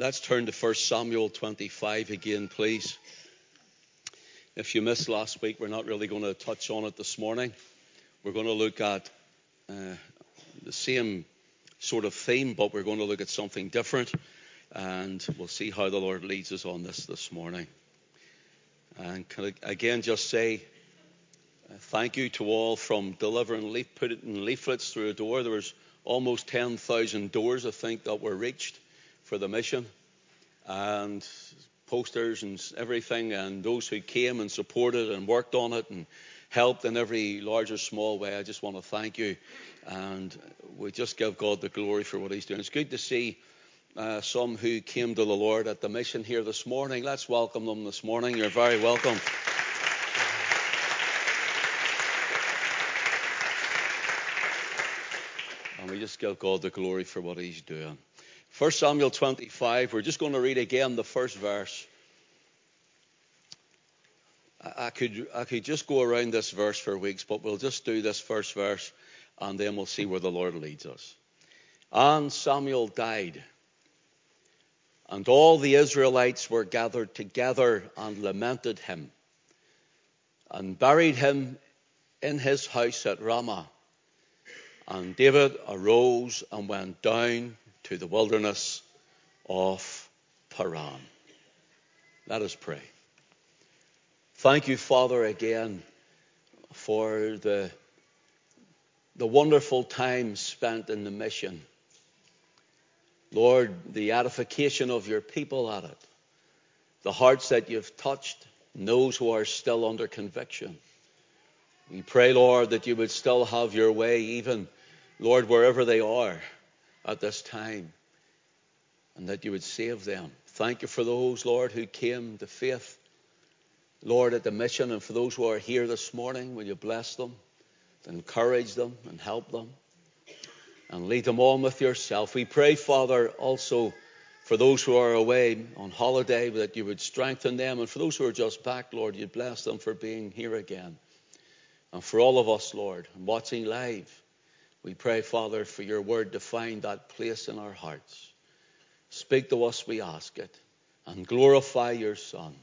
let's turn to 1 Samuel 25 again, please. If you missed last week, we're not really going to touch on it this morning. We're going to look at uh, the same sort of theme, but we're going to look at something different, and we'll see how the Lord leads us on this this morning. And can I again just say uh, thank you to all from delivering leaf, putting leaflets through a door. There was almost 10,000 doors, I think, that were reached for the mission, and posters and everything, and those who came and supported and worked on it and helped in every large or small way. I just want to thank you, and we just give God the glory for what He's doing. It's good to see. Uh, some who came to the Lord at the mission here this morning. Let's welcome them this morning. You're very welcome. And we just give God the glory for what He's doing. 1 Samuel 25, we're just going to read again the first verse. I could, I could just go around this verse for weeks, but we'll just do this first verse and then we'll see where the Lord leads us. And Samuel died, and all the Israelites were gathered together and lamented him, and buried him in his house at Ramah. And David arose and went down to the wilderness of Paran. Let us pray. Thank you, Father, again for the, the wonderful time spent in the mission. Lord, the edification of your people at it, the hearts that you've touched, those who are still under conviction. We pray, Lord, that you would still have your way, even, Lord, wherever they are at this time and that you would save them. Thank you for those, Lord, who came to faith, Lord, at the mission, and for those who are here this morning, will you bless them, encourage them, and help them, and lead them on with yourself. We pray, Father, also for those who are away on holiday, that you would strengthen them, and for those who are just back, Lord, you bless them for being here again. And for all of us, Lord, watching live, we pray, Father, for your word to find that place in our hearts. Speak to us, we ask it, and glorify your Son.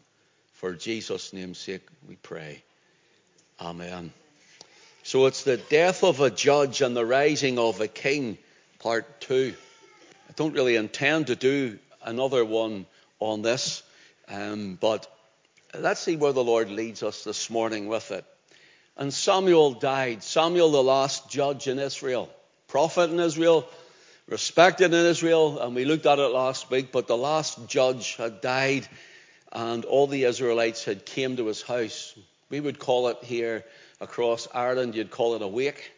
For Jesus' name's sake, we pray. Amen. So it's the death of a judge and the rising of a king, part two. I don't really intend to do another one on this, um, but let's see where the Lord leads us this morning with it. And Samuel died. Samuel, the last judge in Israel, prophet in Israel, respected in Israel. And we looked at it last week, but the last judge had died and all the Israelites had came to his house. We would call it here across Ireland, you'd call it a wake,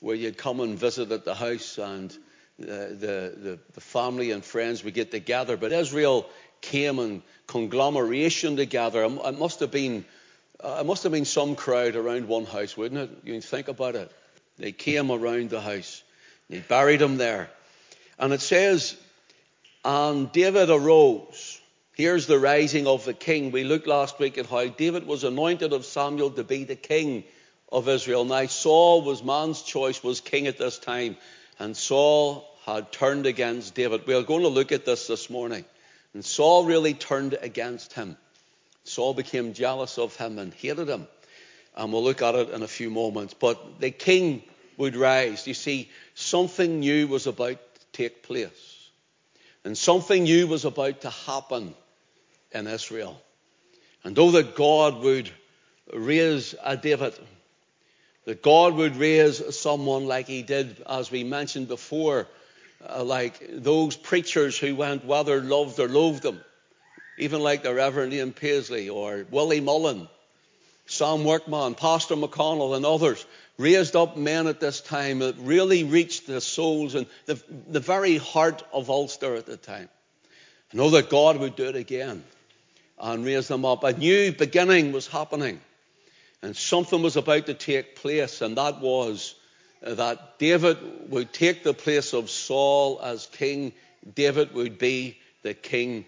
where you'd come and visit at the house and the, the, the family and friends would get together. But Israel came in conglomeration together. It must have been uh, it must have been some crowd around one house, wouldn't it? You think about it. They came around the house. They buried him there. And it says, and David arose. Here's the rising of the king. We looked last week at how David was anointed of Samuel to be the king of Israel. Now Saul was man's choice, was king at this time. And Saul had turned against David. We are going to look at this this morning. And Saul really turned against him. Saul became jealous of him and hated him. And we'll look at it in a few moments. But the king would rise. You see, something new was about to take place. And something new was about to happen in Israel. And though that God would raise a David, that God would raise someone like he did, as we mentioned before, uh, like those preachers who went whether loved or loathed him, even like the Reverend Ian Paisley or Willie Mullan, Sam Workman, Pastor McConnell, and others raised up men at this time that really reached the souls and the, the very heart of Ulster at the time. I know that God would do it again and raise them up. A new beginning was happening, and something was about to take place, and that was that David would take the place of Saul as king. David would be the king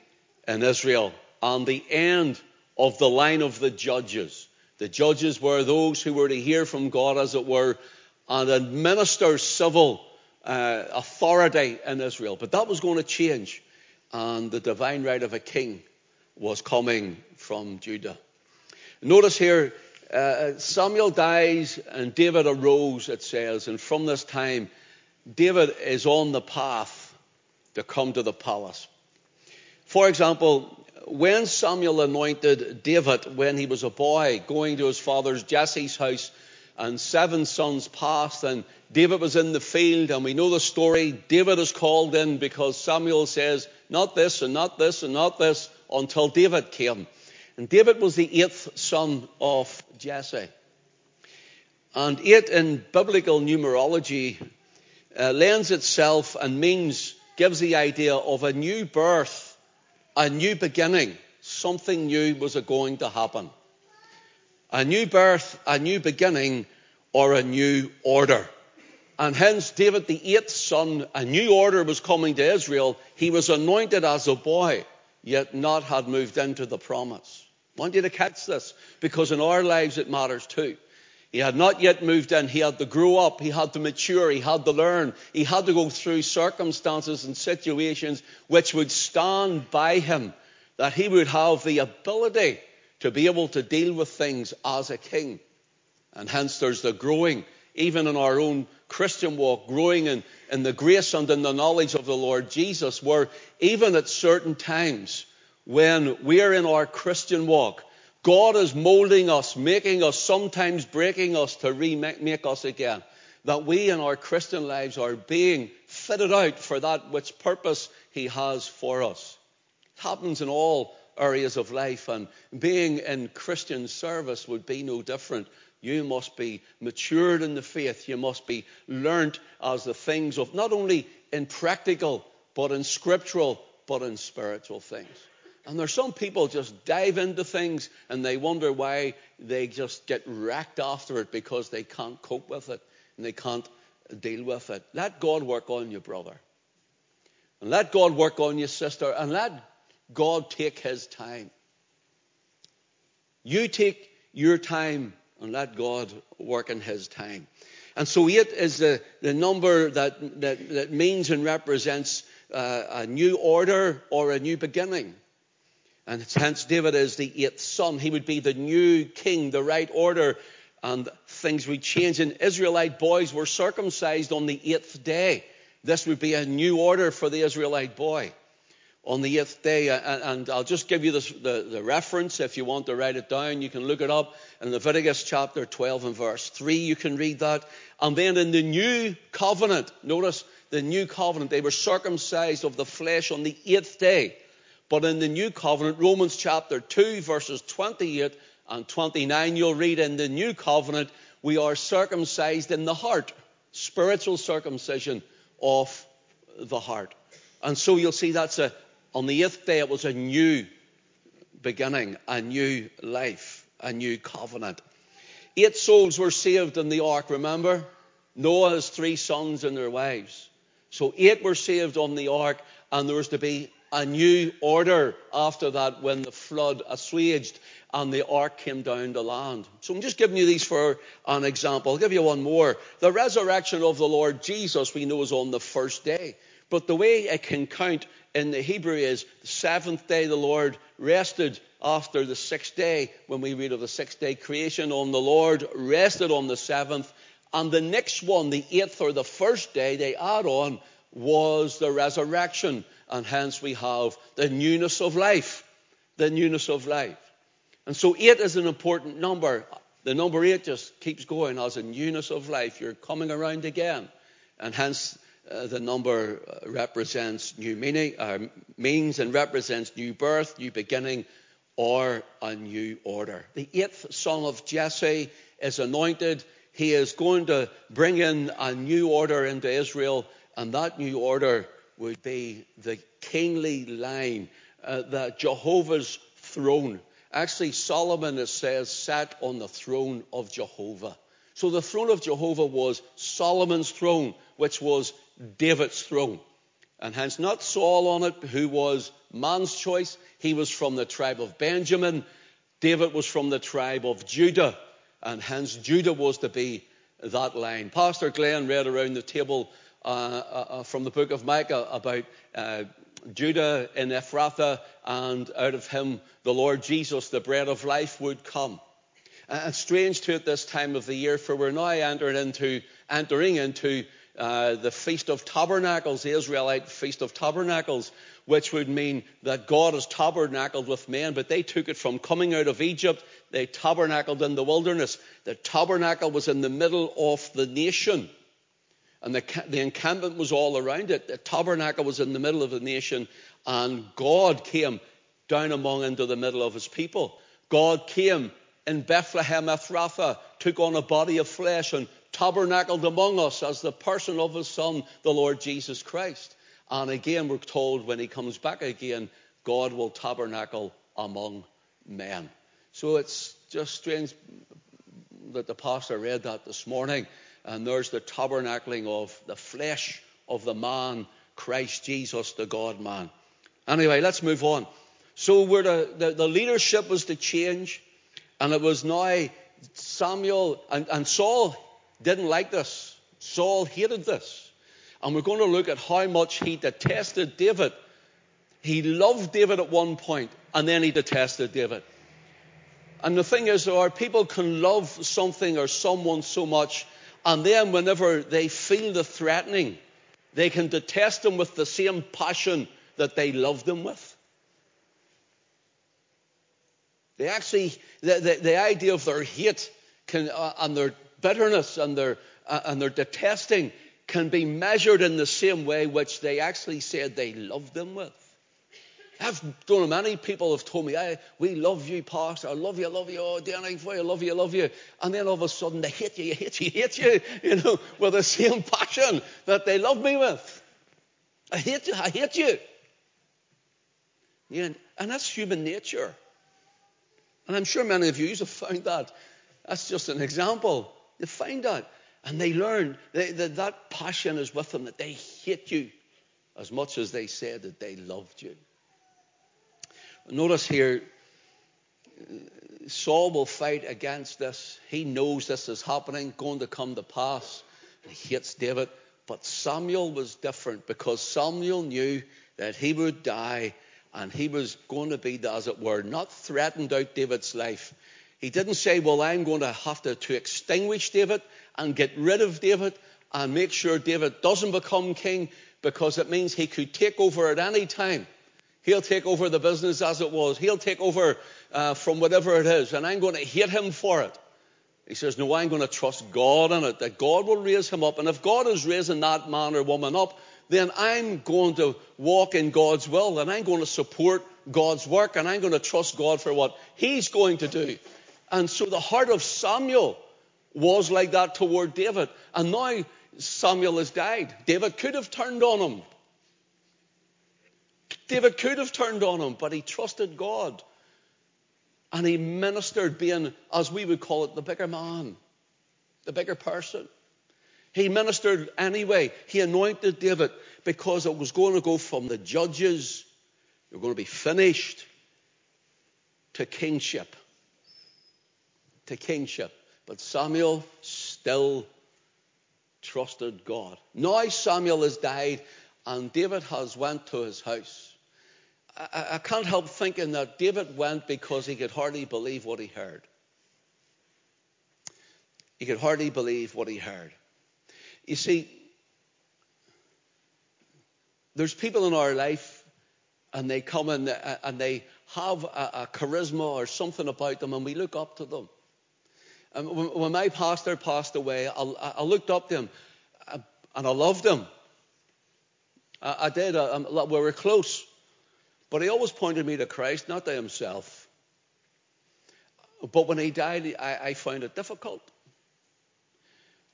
in Israel. And the end of the line of the judges. The judges were those who were to hear from God, as it were, and administer civil uh, authority in Israel. But that was going to change. and the divine right of a king was coming from Judah. Notice here, uh, Samuel dies and David arose, it says, and from this time, David is on the path to come to the palace. For example, when Samuel anointed David when he was a boy, going to his father's Jesse's house, and seven sons passed, and David was in the field, and we know the story. David is called in because Samuel says, Not this, and not this, and not this, until David came. And David was the eighth son of Jesse. And eight in biblical numerology uh, lends itself and means, gives the idea of a new birth, a new beginning. Something new was going to happen. A new birth, a new beginning, or a new order. And hence, David, the eighth son, a new order was coming to Israel. He was anointed as a boy, yet not had moved into the promise. I want you to catch this because in our lives it matters too. He had not yet moved in. He had to grow up. He had to mature. He had to learn. He had to go through circumstances and situations which would stand by him, that he would have the ability to be able to deal with things as a king. And hence there's the growing, even in our own Christian walk, growing in, in the grace and in the knowledge of the Lord Jesus, where even at certain times when we are in our Christian walk, God is molding us, making us, sometimes breaking us to remake us again. That we in our Christian lives are being fitted out for that which purpose He has for us. It happens in all areas of life, and being in Christian service would be no different. You must be matured in the faith. You must be learnt as the things of not only in practical, but in scriptural, but in spiritual things. And there's some people just dive into things and they wonder why they just get wrecked after it because they can't cope with it and they can't deal with it. Let God work on you, brother. And let God work on you, sister. And let God take his time. You take your time and let God work in his time. And so eight is the, the number that, that, that means and represents uh, a new order or a new beginning. And hence David is the eighth son. He would be the new king, the right order, and things would change. And Israelite boys were circumcised on the eighth day. This would be a new order for the Israelite boy on the eighth day. Uh, uh, and I'll just give you the, the reference if you want to write it down. You can look it up in Leviticus chapter 12 and verse 3. You can read that. And then in the new covenant, notice the new covenant, they were circumcised of the flesh on the eighth day. But in the new covenant, Romans chapter 2, verses 28 and 29, you'll read in the new covenant, we are circumcised in the heart, spiritual circumcision of the heart. And so you'll see that's a, on the eighth day, it was a new beginning, a new life, a new covenant. Eight souls were saved in the ark, remember? Noah's three sons and their wives. So eight were saved on the ark, and there was to be a new order after that when the flood assuaged and the ark came down to land. So I'm just giving you these for an example. I'll give you one more. The resurrection of the Lord Jesus, we know, is on the first day. But the way it can count in the Hebrew is the seventh day the Lord rested after the sixth day, when we read of the sixth day creation, on the Lord rested on the seventh. And the next one, the eighth or the first day they add on, was the resurrection and hence we have the newness of life. The newness of life. And so eight is an important number. The number eight just keeps going as a newness of life. You're coming around again. And hence uh, the number uh, represents new meaning, uh, means and represents new birth, new beginning, or a new order. The eighth son of Jesse is anointed. He is going to bring in a new order into Israel, and that new order would be the kingly line, uh, the Jehovah's throne. Actually, Solomon, it says, sat on the throne of Jehovah. So the throne of Jehovah was Solomon's throne, which was David's throne. And hence not Saul on it, who was man's choice. He was from the tribe of Benjamin. David was from the tribe of Judah. And hence Judah was to be that line. Pastor Glenn read around the table from the book of Micah about uh, Judah in Ephrathah, and out of him the Lord Jesus, the bread of life, would come. And strange to at this time of the year, for we're now entering into, entering into uh, the Feast of Tabernacles, the Israelite Feast of Tabernacles, which would mean that God has tabernacled with men, but they took it from coming out of Egypt, they tabernacled in the wilderness. The tabernacle was in the middle of the nation. And the, the encampment was all around it. The tabernacle was in the middle of the nation, and God came down among into the middle of his people. God came in Bethlehem Ephrathah, took on a body of flesh, and tabernacled among us as the person of his Son, the Lord Jesus Christ. And again, we're told when he comes back again, God will tabernacle among men. So it's just strange that the pastor read that this morning and there's the tabernacling of the flesh of the man, Christ Jesus, the God man. Anyway, let's move on. So the, the, the, leadership was to change, and it was now Samuel and, and Saul didn't like this. Saul hated this. And we're going to look at how much he detested David. He loved David at one point, and then he detested David. And the thing is, our people can love something or someone so much and then, whenever they feel the threatening, they can detest them with the same passion that they love them with. They actually, the, the, the idea of their hate can, uh, and their bitterness and their, uh, and their detesting can be measured in the same way which they actually said they loved them with. I've done many people have told me, hey, we love you, Pastor. I love you, I love you. Oh, do anything for you, I love you, I love you. And then all of a sudden they hate you, hate you, hate you, you know, with the same passion that they love me with. I hate you, I hate you. Yeah, and that's human nature. And I'm sure many of you have found that. That's just an example. They find that. And they learn that that passion is with them, that they hate you as much as they said that they loved you. Notice here, Saul will fight against this. He knows this is happening, going to come to pass. He hates David. But Samuel was different because Samuel knew that he would die and he was going to be, as it were, not threatened out David's life. He didn't say, Well, I'm going to have to, to extinguish David and get rid of David and make sure David doesn't become king because it means he could take over at any time. He'll take over the business as it was. He'll take over uh, from whatever it is, and I'm going to hate him for it. He says, No, I'm going to trust God in it, that God will raise him up. And if God is raising that man or woman up, then I'm going to walk in God's will, and I'm going to support God's work, and I'm going to trust God for what He's going to do. And so the heart of Samuel was like that toward David. And now Samuel has died. David could have turned on him. David could have turned on him, but he trusted God. And he ministered being, as we would call it, the bigger man, the bigger person. He ministered anyway. He anointed David because it was going to go from the judges, you're going to be finished, to kingship. To kingship. But Samuel still trusted God. Now Samuel has died and David has went to his house. I, I can't help thinking that David went because he could hardly believe what he heard. He could hardly believe what he heard. You see, there's people in our life and they come in uh, and they have a, charisma or something about them and we look up to them. And when my pastor passed away, I, looked up to him uh, and I loved him. I, did. Uh, um, I, we were close. But he always pointed me to Christ, not to himself. But when he died, I, I found it difficult.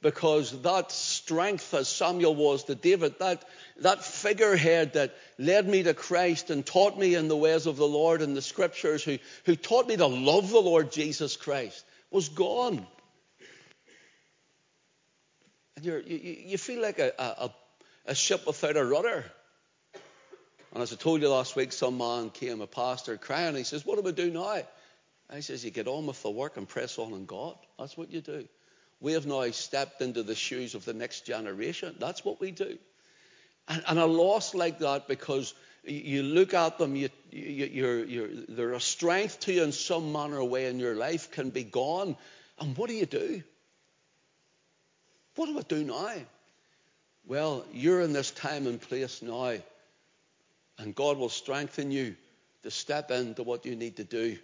Because that strength, as Samuel was to David, that, that figurehead that led me to Christ and taught me in the ways of the Lord and the scriptures, who, who taught me to love the Lord Jesus Christ, was gone. And you you, feel like a, a, a ship without a rudder. And as I told you last week, some man came, a pastor, crying. He says, What do we do now? I says, You get on with the work and press on in God. That's what you do. We have now stepped into the shoes of the next generation. That's what we do. And, and a loss like that because you look at them, you, you, you're, you're, they're a strength to you in some manner or way, and your life can be gone. And what do you do? What do I do now? Well, you're in this time and place now, and God will strengthen you to step into what you need to do,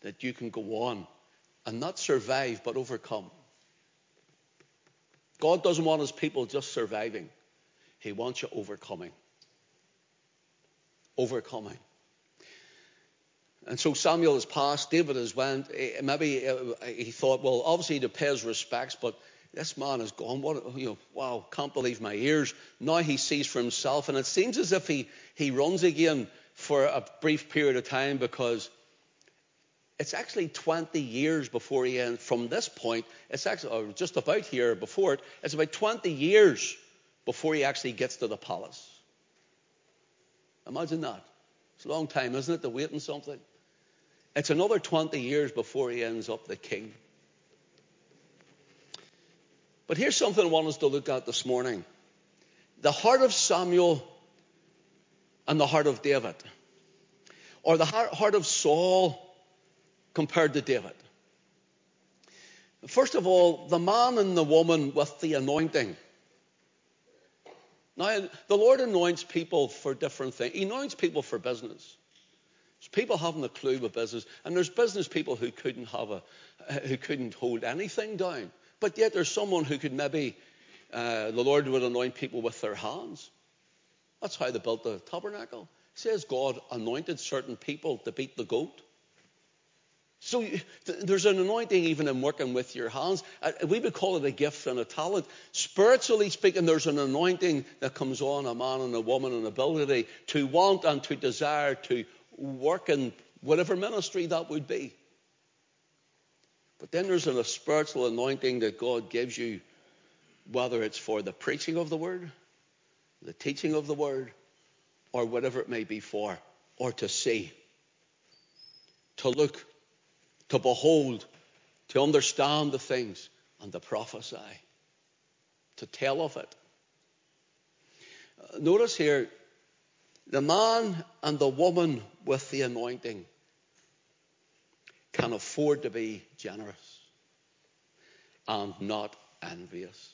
that you can go on and not survive, but overcome. God doesn't want his people just surviving, he wants you overcoming. Overcoming. And so Samuel has passed, David has went. Eh, maybe uh, he thought, well, obviously to pay his respects, but this man is gone. What, you know, wow, can't believe my ears. Now he sees for himself, and it seems as if he, he runs again for a brief period of time because it's actually 20 years before he ends. From this point, it's actually just about here before it, it's about 20 years before he actually gets to the palace. Imagine that. It's a long time, isn't it, to wait on something? It's another 20 years before he ends up the king. But here's something I want us to look at this morning the heart of Samuel and the heart of David, or the heart of Saul compared to David. First of all, the man and the woman with the anointing. Now, the Lord anoints people for different things. He anoints people for business. There's people having a clue with business, and there's business people who couldn't have a, who couldn't hold anything down. But yet, there's someone who could maybe uh, the Lord would anoint people with their hands. That's how they built the tabernacle. It says God anointed certain people to beat the goat. So there's an anointing even in working with your hands. Uh, we would call it a gift and a talent. Spiritually speaking, there's an anointing that comes on a man and a woman, an ability to want and to desire to work in whatever ministry that would be. But then there's a spiritual anointing that God gives you, whether it's for the preaching of the word, the teaching of the word, or whatever it may be for, or to see, to look, to behold, to understand the things, and to prophesy, to tell of it. Notice here the man and the woman with the anointing can afford to be generous and not envious.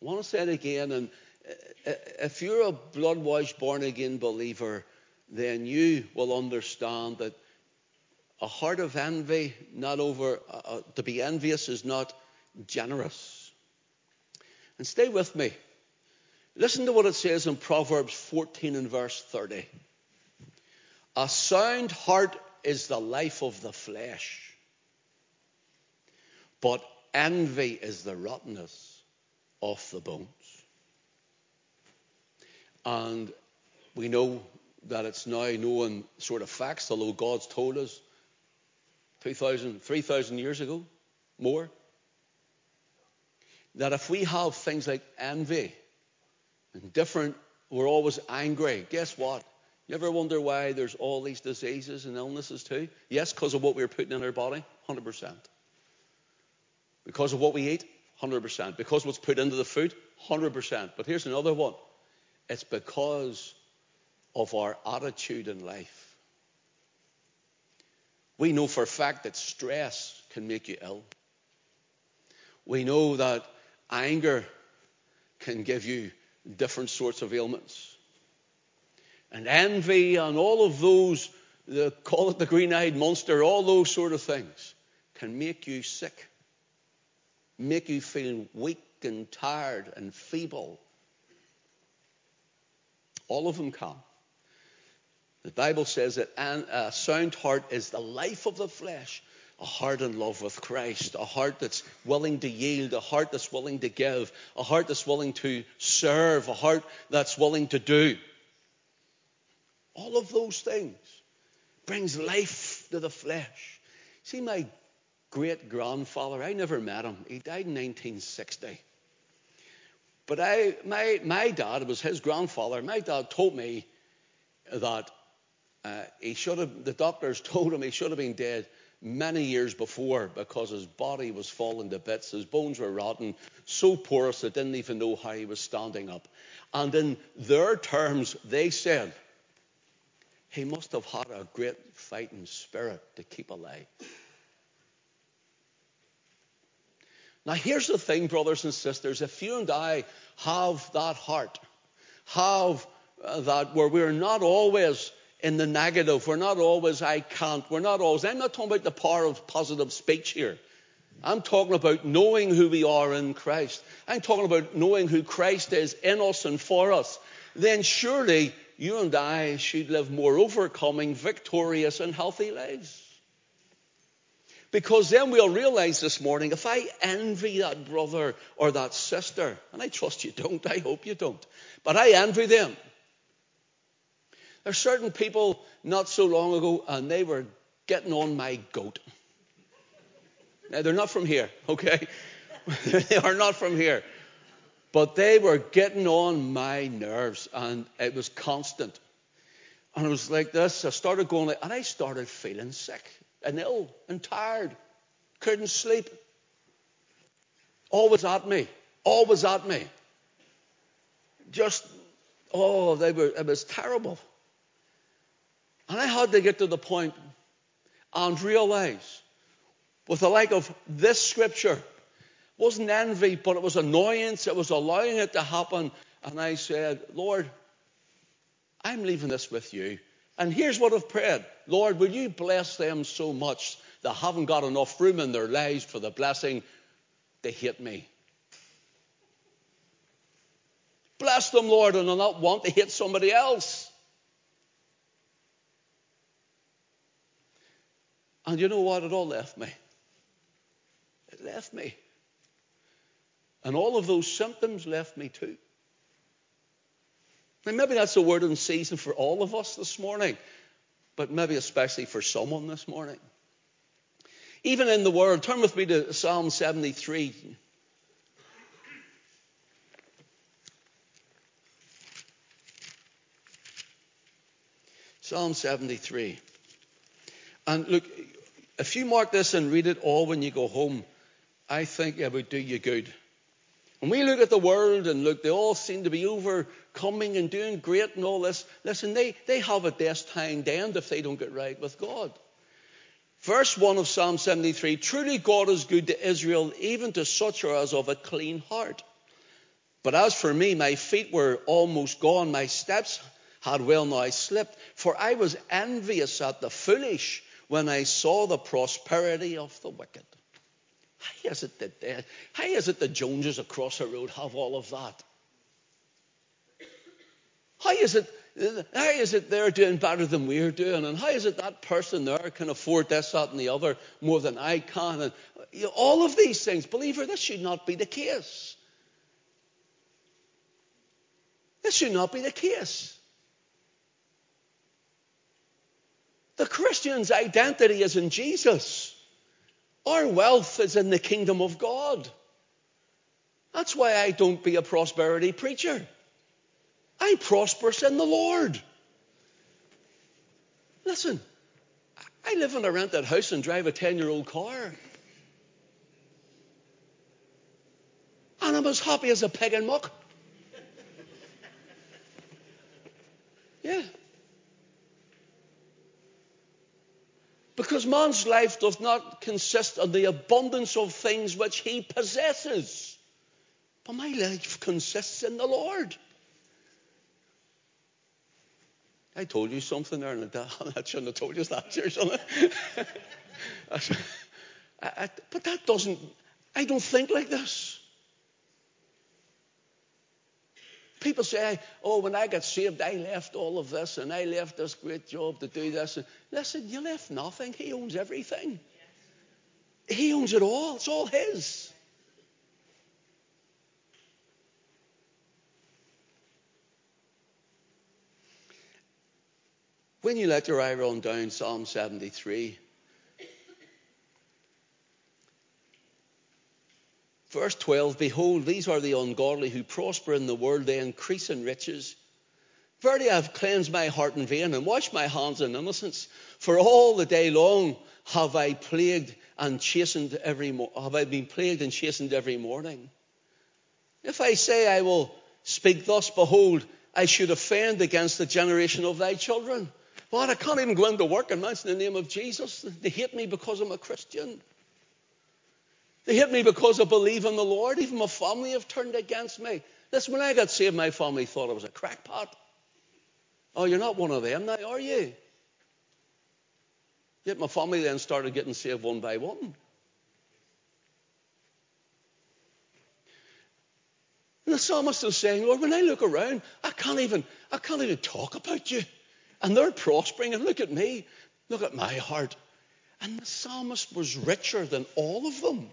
I want to say it again, and uh, uh, if you're a blood washed, born again believer, then you will understand that a heart of envy, not over, uh, uh, to be envious is not generous. And stay with me. Listen to what it says in Proverbs 14 and verse 30. A sound heart is the life of the flesh, but envy is the rottenness of the bones. And we know that it's now known sort of facts, although God's told us 2,000, 3,000 years ago, more, that if we have things like envy and different, we're always angry, guess what? You ever wonder why there's all these diseases and illnesses too? Yes, because of what we're putting in our body, 100%. Because of what we eat, 100%. Because what's put into the food, 100%. But here's another one it's because of our attitude in life. We know for a fact that stress can make you ill. We know that anger can give you different sorts of ailments and envy and all of those, the, call it the green eyed monster, all those sort of things can make you sick, make you feel weak and tired and feeble. All of them come. The Bible says that a sound heart is the life of the flesh, a heart in love with Christ, a heart that's willing to yield, a heart that's willing to give, a heart that's willing to serve, a heart that's willing to do. All of those things brings life to the flesh. See, my great grandfather, I never met him. He died in 1960. But I, my, my dad, it was his grandfather, my dad told me that uh, he should have, the doctors told him he should have been dead many years before because his body was falling to bits. His bones were rotten, so porous they didn't even know how he was standing up. And in their terms, they said, he must have had a great fighting spirit to keep alive. Now, here's the thing, brothers and sisters. If you and I have that heart, have uh, that where we're not always in the negative, we're not always, I can't, we're not always, I'm not talking about the power of positive speech here. I'm talking about knowing who we are in Christ. I'm talking about knowing who Christ is in us and for us. Then surely you and I should live more overcoming, victorious, and healthy lives. Because then we'll realize this morning if I envy that brother or that sister, and I trust you don't, I hope you don't, but I envy them. There's certain people not so long ago, and they were getting on my goat. Now, they're not from here, okay? they are not from here. But they were getting on my nerves, and it was constant. And it was like this. I started going, and I started feeling sick and ill and tired. Couldn't sleep. Always at me. Always at me. Just, oh, they were, it was terrible. And I had to get to the point and realize, with the like of this scripture, wasn't envy, but it was annoyance. It was allowing it to happen. And I said, Lord, I'm leaving this with you. And here's what I've prayed Lord, will you bless them so much they haven't got enough room in their lives for the blessing they hate me? Bless them, Lord, and I'll not want to hate somebody else. And you know what? It all left me. It left me. And all of those symptoms left me too. And maybe that's a word in season for all of us this morning, but maybe especially for someone this morning. Even in the Word, turn with me to Psalm 73. Psalm 73. And look, if you mark this and read it all when you go home, I think it would do you good. When we look at the world and look, they all seem to be overcoming and doing great and all this. Listen, they, they have a destined end if they don't get right with God. Verse 1 of Psalm 73 Truly God is good to Israel, even to such as of a clean heart. But as for me, my feet were almost gone, my steps had well nigh slipped, for I was envious at the foolish when I saw the prosperity of the wicked. How is it that they, how is it the Joneses across the road have all of that? How is it how is it they're doing better than we're doing? And how is it that person there can afford this, that, and the other more than I can? And you know, all of these things, believer, this should not be the case. This should not be the case. The Christian's identity is in Jesus. Our wealth is in the kingdom of God. That's why I don't be a prosperity preacher. I prosper in the Lord. Listen, I live in a rented house and drive a 10 year old car. And I'm as happy as a pig in muck. Yeah. Because man's life does not consist of the abundance of things which he possesses. But my life consists in the Lord. I told you something there, and I shouldn't have told you that, shouldn't I? I, but that doesn't, I don't think like this. People say, oh, when I got saved, I left all of this and I left this great job to do this. And listen, you left nothing. He owns everything. He owns it all. It's all his. When you let your eye run down Psalm 73, Verse 12 Behold, these are the ungodly who prosper in the world, they increase in riches. Verily, I have cleansed my heart in vain and washed my hands in innocence. For all the day long have I plagued and chastened every mo- have I been plagued and chastened every morning. If I say I will speak thus, behold, I should offend against the generation of thy children. But I can't even go into work and mention the name of Jesus. They hate me because I'm a Christian. They hate me because I believe in the Lord. Even my family have turned against me. Listen, when I got saved, my family thought I was a crackpot. Oh, you're not one of them now, are you? Yet my family then started getting saved one by one. And the psalmist is saying, Lord, when I look around, I can't even, I can't even talk about you. And they're prospering, and look at me, look at my heart. And the psalmist was richer than all of them.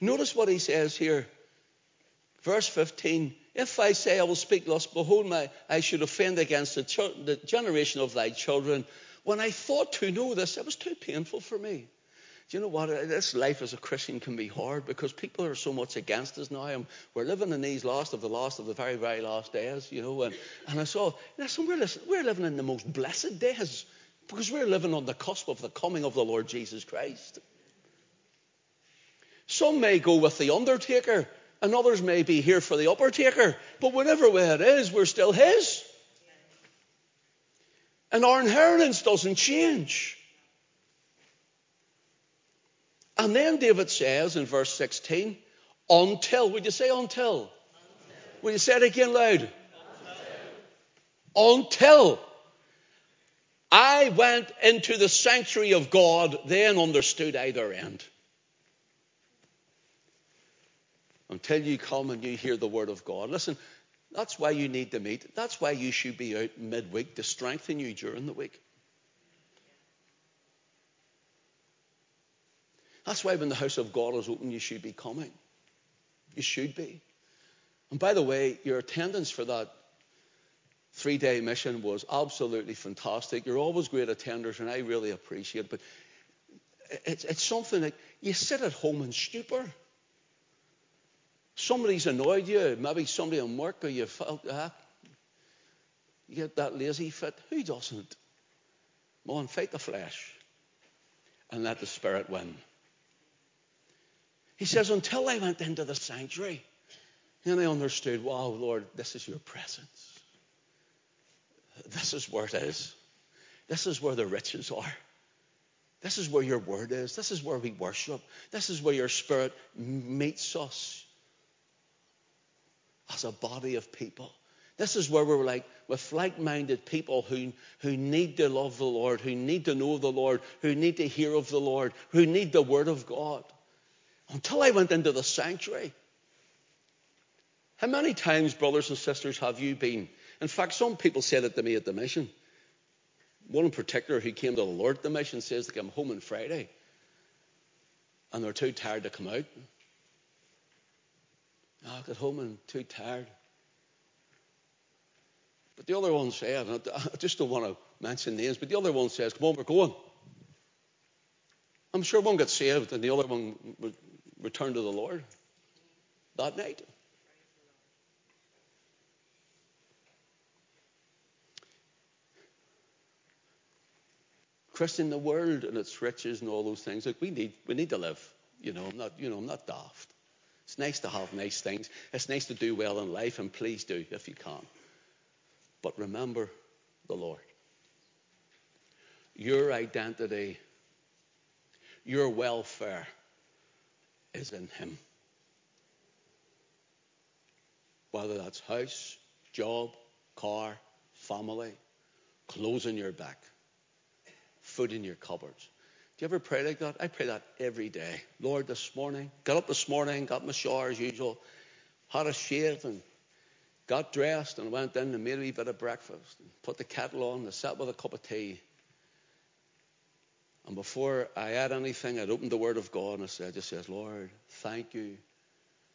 Notice what he says here. Verse 15 If I say I will speak thus, behold, my, I should offend against the, the generation of thy children. When I thought to know this, it was too painful for me. Do you know what? Uh, this life as a Christian can be hard because people are so much against us now. And we're living in these last of the last of the very, very last days, you know. And, and I saw, listen, we're, we're living in the most blessed days because we're living on the cusp of the coming of the Lord Jesus Christ. Some may go with the undertaker, and others may be here for the uppertaker. But whatever way it is, we're still His. And our inheritance doesn't change. And then David says in verse 16, until, would you say until? until. Will you say it again loud? Until. until I went into the sanctuary of God, then understood either end. Until you come and you hear the word of God. Listen, that's why you need to meet. That's why you should be out midweek to strengthen you during the week. That's why when the house of God is open, you should be coming. You should be. And by the way, your attendance for that three day mission was absolutely fantastic. You're always great attenders, and I really appreciate it. But it's, it's something that you sit at home in stupor. Somebody's annoyed you, maybe somebody on work, or you felt ah, you get that lazy fit. Who doesn't? Come on, fight the flesh and let the spirit win. He says, Until I went into the sanctuary, and I understood, wow, Lord, this is your presence. This is where it is. This is where the riches are. This is where your word is. This is where we worship. This is where your spirit meets us as a body of people. This is where we're like with like minded people who, who need to love the Lord, who need to know the Lord, who need to hear of the Lord, who need the word of God until I went into the sanctuary. How many times, brothers and sisters, have you been? In fact, some people said it to me at the mission. One in particular who came to the Lord at the mission says they come home on Friday and they're too tired to come out. I got home and too tired. But the other one said, I just don't want to mention names, but the other one says, Come on, we're going. I'm sure one got saved and the other one return to the Lord that night. Christian, the world and its riches and all those things, like we need, we need to live. You know, I'm not, you know, I'm not daft. It's nice to have nice things. It's nice to do well in life, and please do if you can. But remember the Lord. Your identity, your welfare, is in Him. Whether that's house, job, car, family, clothes in your back, food in your cupboards. Do you ever pray like that? I pray that every day. Lord, this morning, got up this morning, got my shower as usual, had a shave and got dressed and went in and made a wee bit of breakfast. And put the kettle on and sat with a cup of tea. And before I had anything, I'd opened the Word of God and I said, I just says, Lord, thank you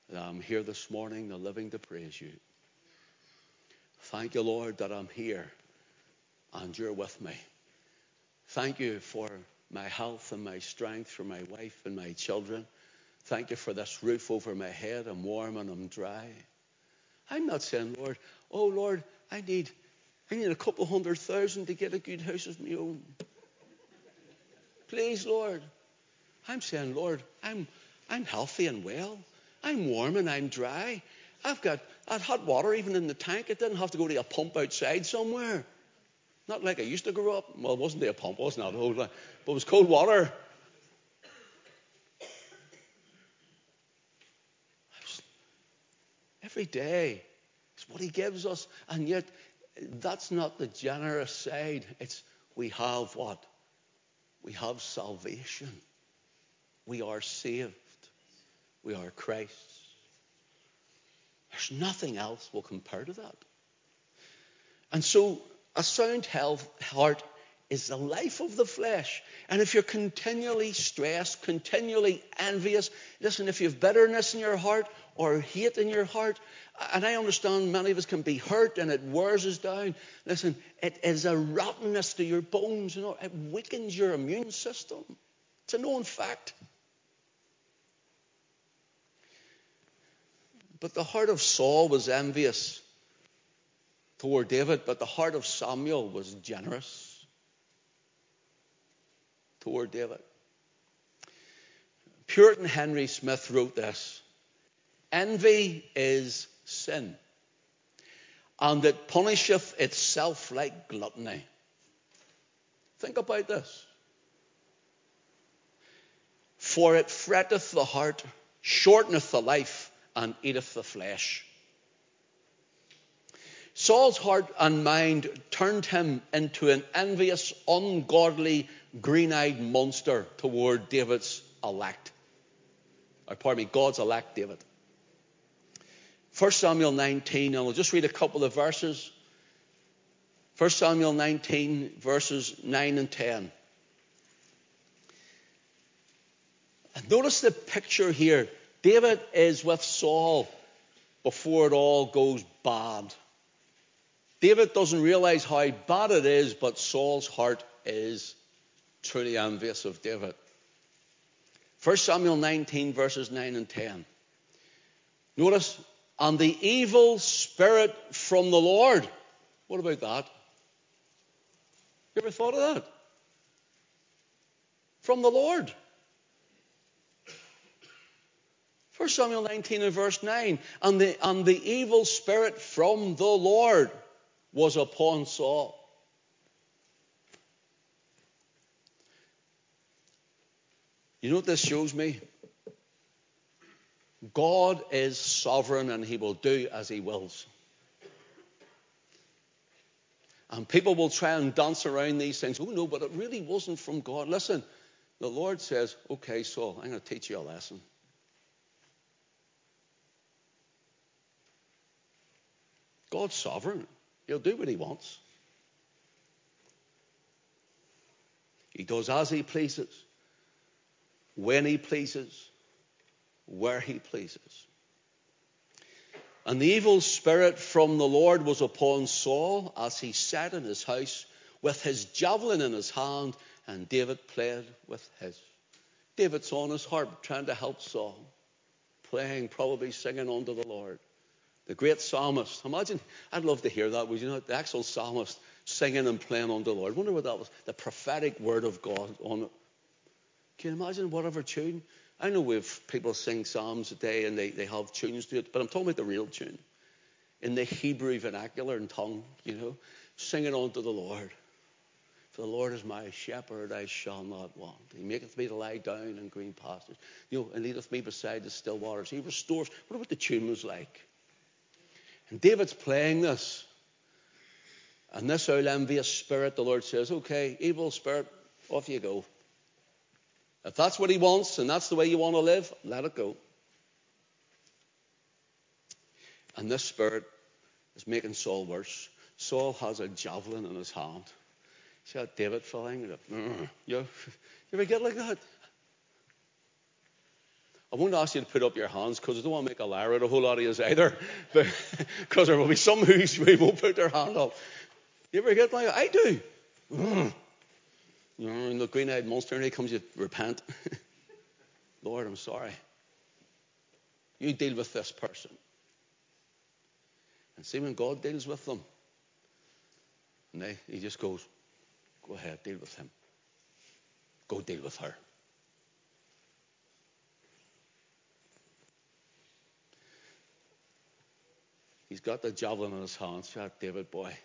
that I'm here this morning, the living to praise you. Thank you, Lord, that I'm here and you're with me. Thank you for my health and my strength, for my wife and my children. Thank you for this roof over my head. I'm warm and I'm dry. I'm not saying, Lord, oh Lord, I need I need a couple hundred thousand to get a good house of my own. Please, Lord. I'm saying, Lord, I'm, I'm healthy and well. I'm warm and I'm dry. I've got I had hot water even in the tank. It didn't have to go to a pump outside somewhere. Not like I used to grow up. Well, wasn't there a pump, wasn't that old, but it was cold water. Every day is what he gives us. And yet, that's not the generous side. It's we have what? We have salvation. We are saved. We are Christ's. There's nothing else will compare to that. And so, a sound health heart is the life of the flesh. And if you're continually stressed, continually envious, listen, if you have bitterness in your heart or hate in your heart, and I understand many of us can be hurt and it wears us down. Listen, it is a rottenness to your bones, you know, it weakens your immune system. It's a known fact. But the heart of Saul was envious toward David, but the heart of Samuel was generous toward David. Puritan Henry Smith wrote this Envy is sin, and it punisheth itself like gluttony. Think about this. For it fretteth the heart, shorteneth the life, and eateth the flesh. Saul's heart and mind turned him into an envious, ungodly, green eyed monster toward David's elect. Or pardon me, God's elect David. 1 Samuel 19, and I'll just read a couple of verses. 1 Samuel 19, verses 9 and 10. And notice the picture here. David is with Saul before it all goes bad. David doesn't realize how bad it is, but Saul's heart is truly envious of David. 1 Samuel 19, verses 9 and 10. Notice, and the evil spirit from the Lord. What about that? You ever thought of that? From the Lord. 1 Samuel 19 and verse 9. And the, and the evil spirit from the Lord was upon Saul. You know what this shows me? God is sovereign and he will do as he wills. And people will try and dance around these things. Oh, no, but it really wasn't from God. Listen, the Lord says, okay, Saul, I'm going to teach you a lesson. God's sovereign. He'll do what he wants. He does as he pleases, when he pleases, where he pleases. And the evil spirit from the Lord was upon Saul as he sat in his house with his javelin in his hand, and David played with his. David's on his harp trying to help Saul, playing, probably singing unto the Lord. The great psalmist. Imagine, I'd love to hear that. Would you know, the actual psalmist singing and playing on the Lord. I wonder what that was. The prophetic word of God on it. Can you imagine whatever tune? I know we've people sing psalms today and they, they have tunes to it, but I'm talking about the real tune. In the Hebrew vernacular and tongue, you know, singing unto the Lord. For the Lord is my shepherd, I shall not want. He maketh me to lie down in green pastures. You know, and leadeth me beside the still waters. He restores. What about the tune was like? And David's playing this. And this old envious spirit, the Lord says, okay, evil spirit, off you go. If that's what he wants and that's the way you want to live, let it go. And this spirit is making Saul worse. Saul has a javelin in his hand. See how David feeling? Mm, you, you ever get like that? I won't ask you to put up your hands because I don't want to make a liar out of a whole lot of you either. Because there will be some who won't put their hand up. You ever get like I do? Mm. You know, the green eyed monster, and he comes, you repent. Lord, I'm sorry. You deal with this person. And see when God deals with them, and they, he just goes, Go ahead, deal with him. Go deal with her. He's got the javelin in his hands. That David boy.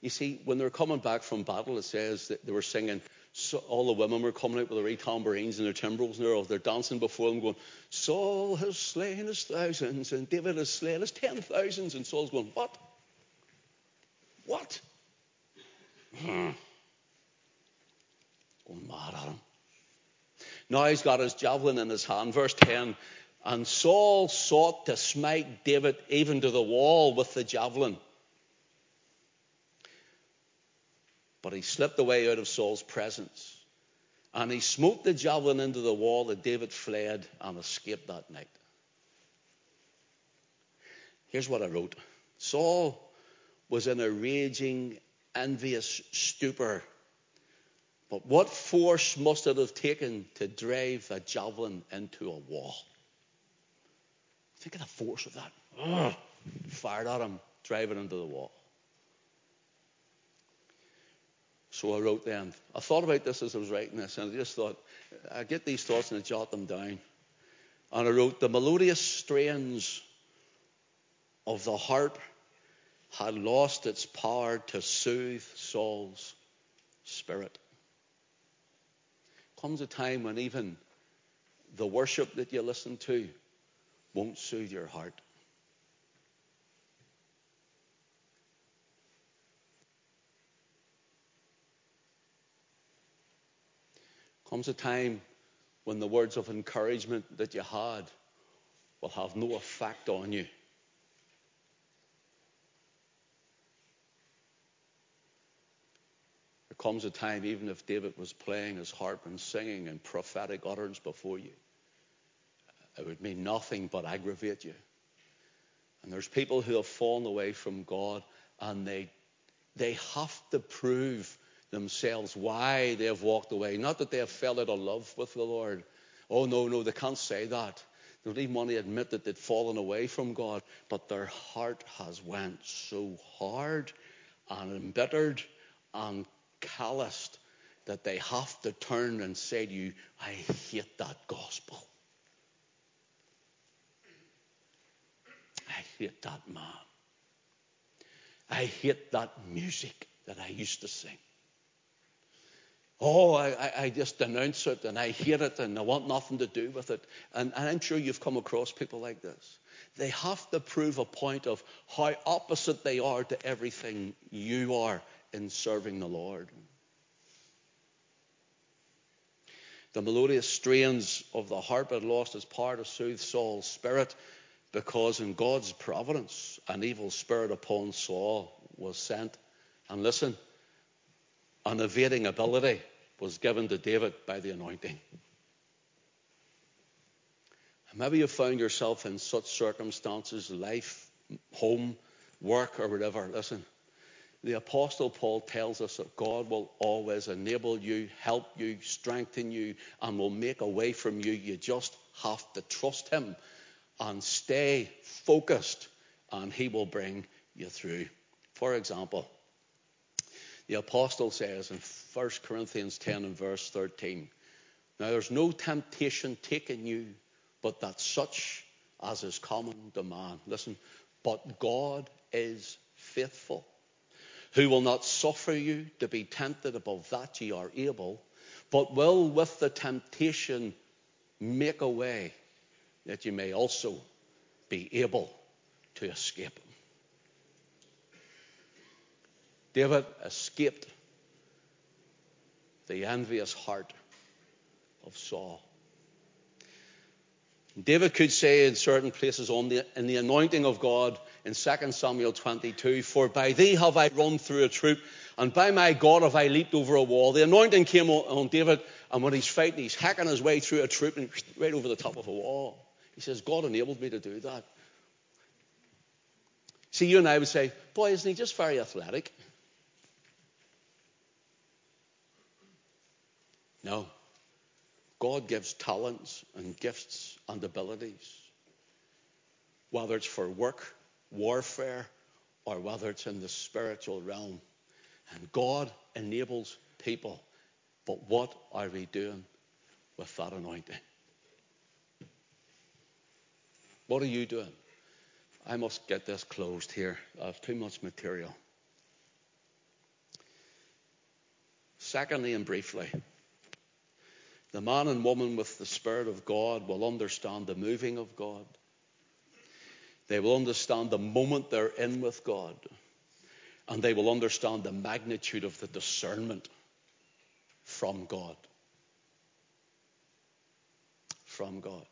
You see, when they're coming back from battle, it says that they were singing. So all the women were coming out with their tambourines and their timbrels, and they're, they're dancing before them, going, Saul has slain his thousands, and David has slain his ten thousands. And Saul's going, What? What? Hmm. Going mad at him. Now he's got his javelin in his hand. Verse 10 And Saul sought to smite David even to the wall with the javelin. But he slipped away out of Saul's presence. And he smote the javelin into the wall, and David fled and escaped that night. Here's what I wrote Saul was in a raging, envious stupor. But what force must it have taken to drive a javelin into a wall? Think of the force of that. Ugh. Fired at him, drive it into the wall. So I wrote them. I thought about this as I was writing this, and I just thought, I get these thoughts and I jot them down. And I wrote, the melodious strains of the harp had lost its power to soothe Saul's spirit. Comes a time when even the worship that you listen to won't soothe your heart. comes a time when the words of encouragement that you had will have no effect on you. There comes a time, even if David was playing his harp and singing in prophetic utterance before you, it would mean nothing but aggravate you. And there's people who have fallen away from God and they, they have to prove themselves why they have walked away. Not that they have fell out of love with the Lord. Oh, no, no, they can't say that. They don't even want to admit that they'd fallen away from God, but their heart has went so hard and embittered and calloused that they have to turn and say to you, I hate that gospel. Hate that man. I hate that music that I used to sing. Oh, I, I just denounce it and I hear it and I want nothing to do with it. And, and I'm sure you've come across people like this. They have to prove a point of how opposite they are to everything you are in serving the Lord. The melodious strains of the harp had lost its power to soothe Saul's spirit because in God's providence, an evil spirit upon Saul was sent. And listen, an evading ability was given to David by the anointing. Maybe you found yourself in such circumstances, life, home, work, or whatever. Listen, the Apostle Paul tells us that God will always enable you, help you, strengthen you, and will make a way from you. You just have to trust Him and stay focused, and He will bring you through. For example, the apostle says in 1 Corinthians 10 and verse 13, Now there's no temptation taken you, but that such as is common to man. Listen, but God is faithful, who will not suffer you to be tempted above that ye are able, but will with the temptation make a way that you may also be able to escape. David escaped the envious heart of Saul. David could say in certain places on the, in the anointing of God in 2 Samuel 22, For by thee have I run through a troop, and by my God have I leaped over a wall. The anointing came on, on David, and when he's fighting, he's hacking his way through a troop and right over the top of a wall. He says, God enabled me to do that. See, you and I would say, Boy, isn't he just very athletic? No. God gives talents and gifts and abilities, whether it's for work, warfare, or whether it's in the spiritual realm. And God enables people. But what are we doing with that anointing? What are you doing? I must get this closed here. I have too much material. Secondly, and briefly, the man and woman with the Spirit of God will understand the moving of God. They will understand the moment they're in with God. And they will understand the magnitude of the discernment from God. From God.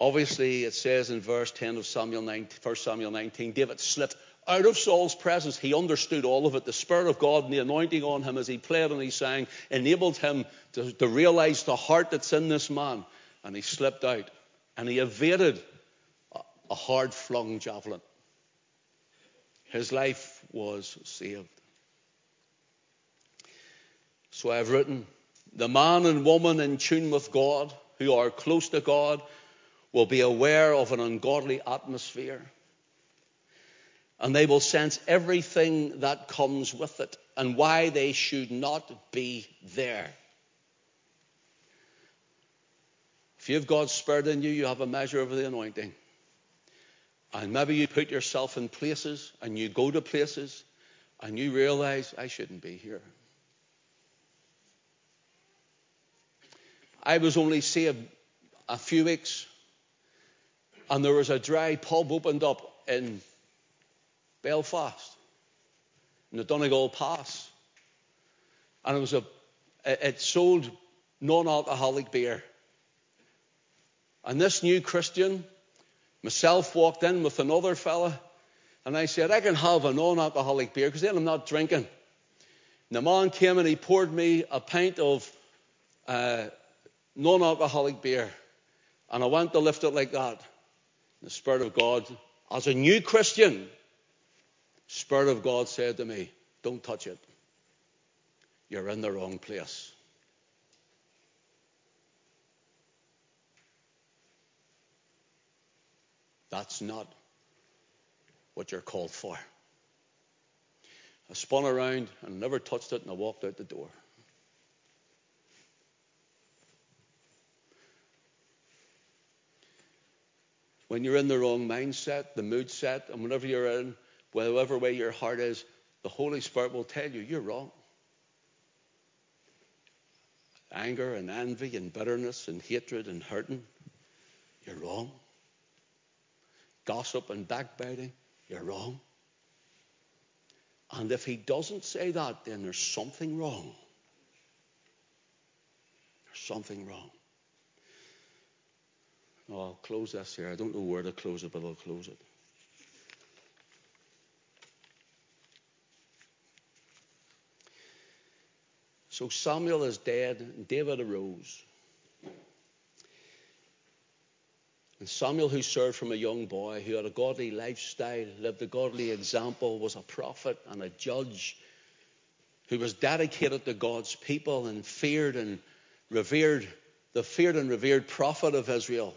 Obviously, it says in verse 10 of Samuel 19, 1 Samuel 19, David slipped out of Saul's presence. He understood all of it. The Spirit of God and the anointing on him as he played and he sang enabled him to, to realize the heart that's in this man. And he slipped out and he evaded a, a hard flung javelin. His life was saved. So I've written the man and woman in tune with God, who are close to God, will be aware of an ungodly atmosphere. And they will sense everything that comes with it and why they should not be there. If you've God's Spirit in you, you have a measure of the anointing. And maybe you put yourself in places and you go to places and you realize, I shouldn't be here. I was only saved a few weeks and there was a dry pub opened up in Belfast, in the Donegal Pass. And it was a, it sold non-alcoholic beer. And this new Christian, myself walked in with another fella, and I said, I can have a non-alcoholic beer, because then I'm not drinking. And the man came and he poured me a pint of uh, non-alcoholic beer. And I went to lift it like that. The Spirit of God, as a new Christian, Spirit of God said to me, Don't touch it. You're in the wrong place. That's not what you're called for. I spun around and never touched it, and I walked out the door. When you're in the wrong mindset, the mood set, and whenever you're in, whatever way your heart is, the Holy Spirit will tell you you're wrong. Anger and envy and bitterness and hatred and hurting, you're wrong. Gossip and backbiting, you're wrong. And if he doesn't say that, then there's something wrong. There's something wrong. I'll close this here. I don't know where to close it, but I'll close it. So Samuel is dead, and David arose. And Samuel, who served from a young boy, who had a godly lifestyle, lived a godly example, was a prophet and a judge, who was dedicated to God's people and feared and revered, the feared and revered prophet of Israel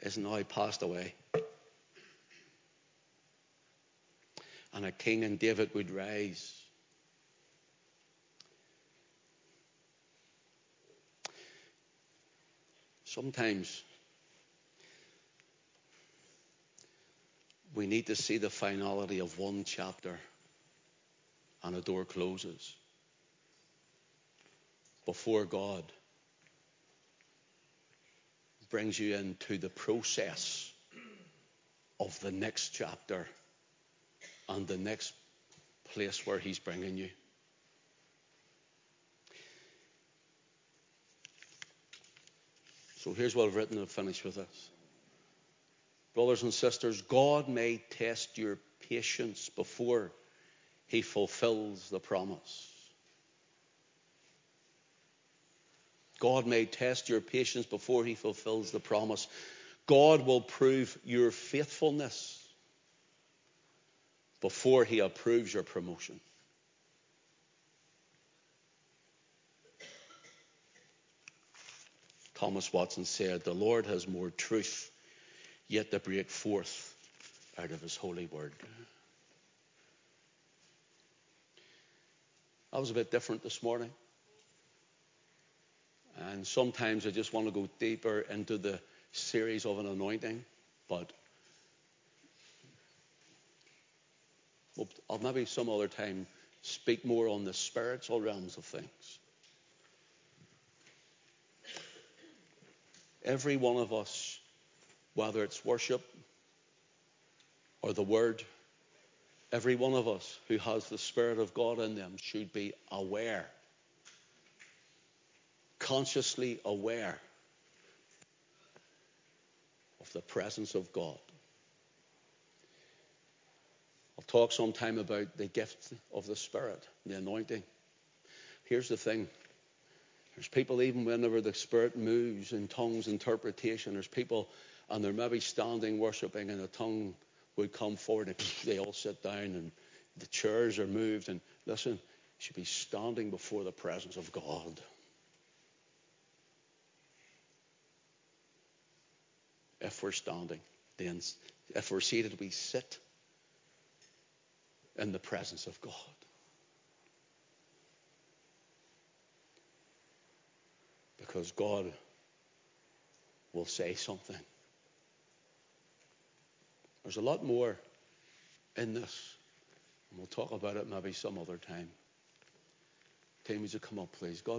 is now passed away. And a king and David would rise. Sometimes we need to see the finality of one chapter and a door closes before God brings you into the process of the next chapter and the next place where He's bringing you. So here's what I've written and finish with this. Brothers and sisters, God may test your patience before He fulfills the promise. God may test your patience before he fulfills the promise. God will prove your faithfulness before he approves your promotion. Thomas Watson said, The Lord has more truth yet to break forth out of his holy word. I was a bit different this morning. And sometimes I just want to go deeper into the series of an anointing, but I'll maybe some other time speak more on the spiritual realms of things. Every one of us, whether it's worship or the word, every one of us who has the Spirit of God in them should be aware, consciously aware of the presence of God. I'll talk sometime about the gift of the Spirit, the anointing. Here's the thing. There's people, even whenever the Spirit moves in tongues interpretation, there's people, and they're maybe standing worshiping, and a tongue would come forward, and they all sit down, and the chairs are moved. And listen, you should be standing before the presence of God. If we're standing, then if we're seated, we sit in the presence of God. Because God will say something. There's a lot more in this. And we'll talk about it maybe some other time. Would you come up, please? God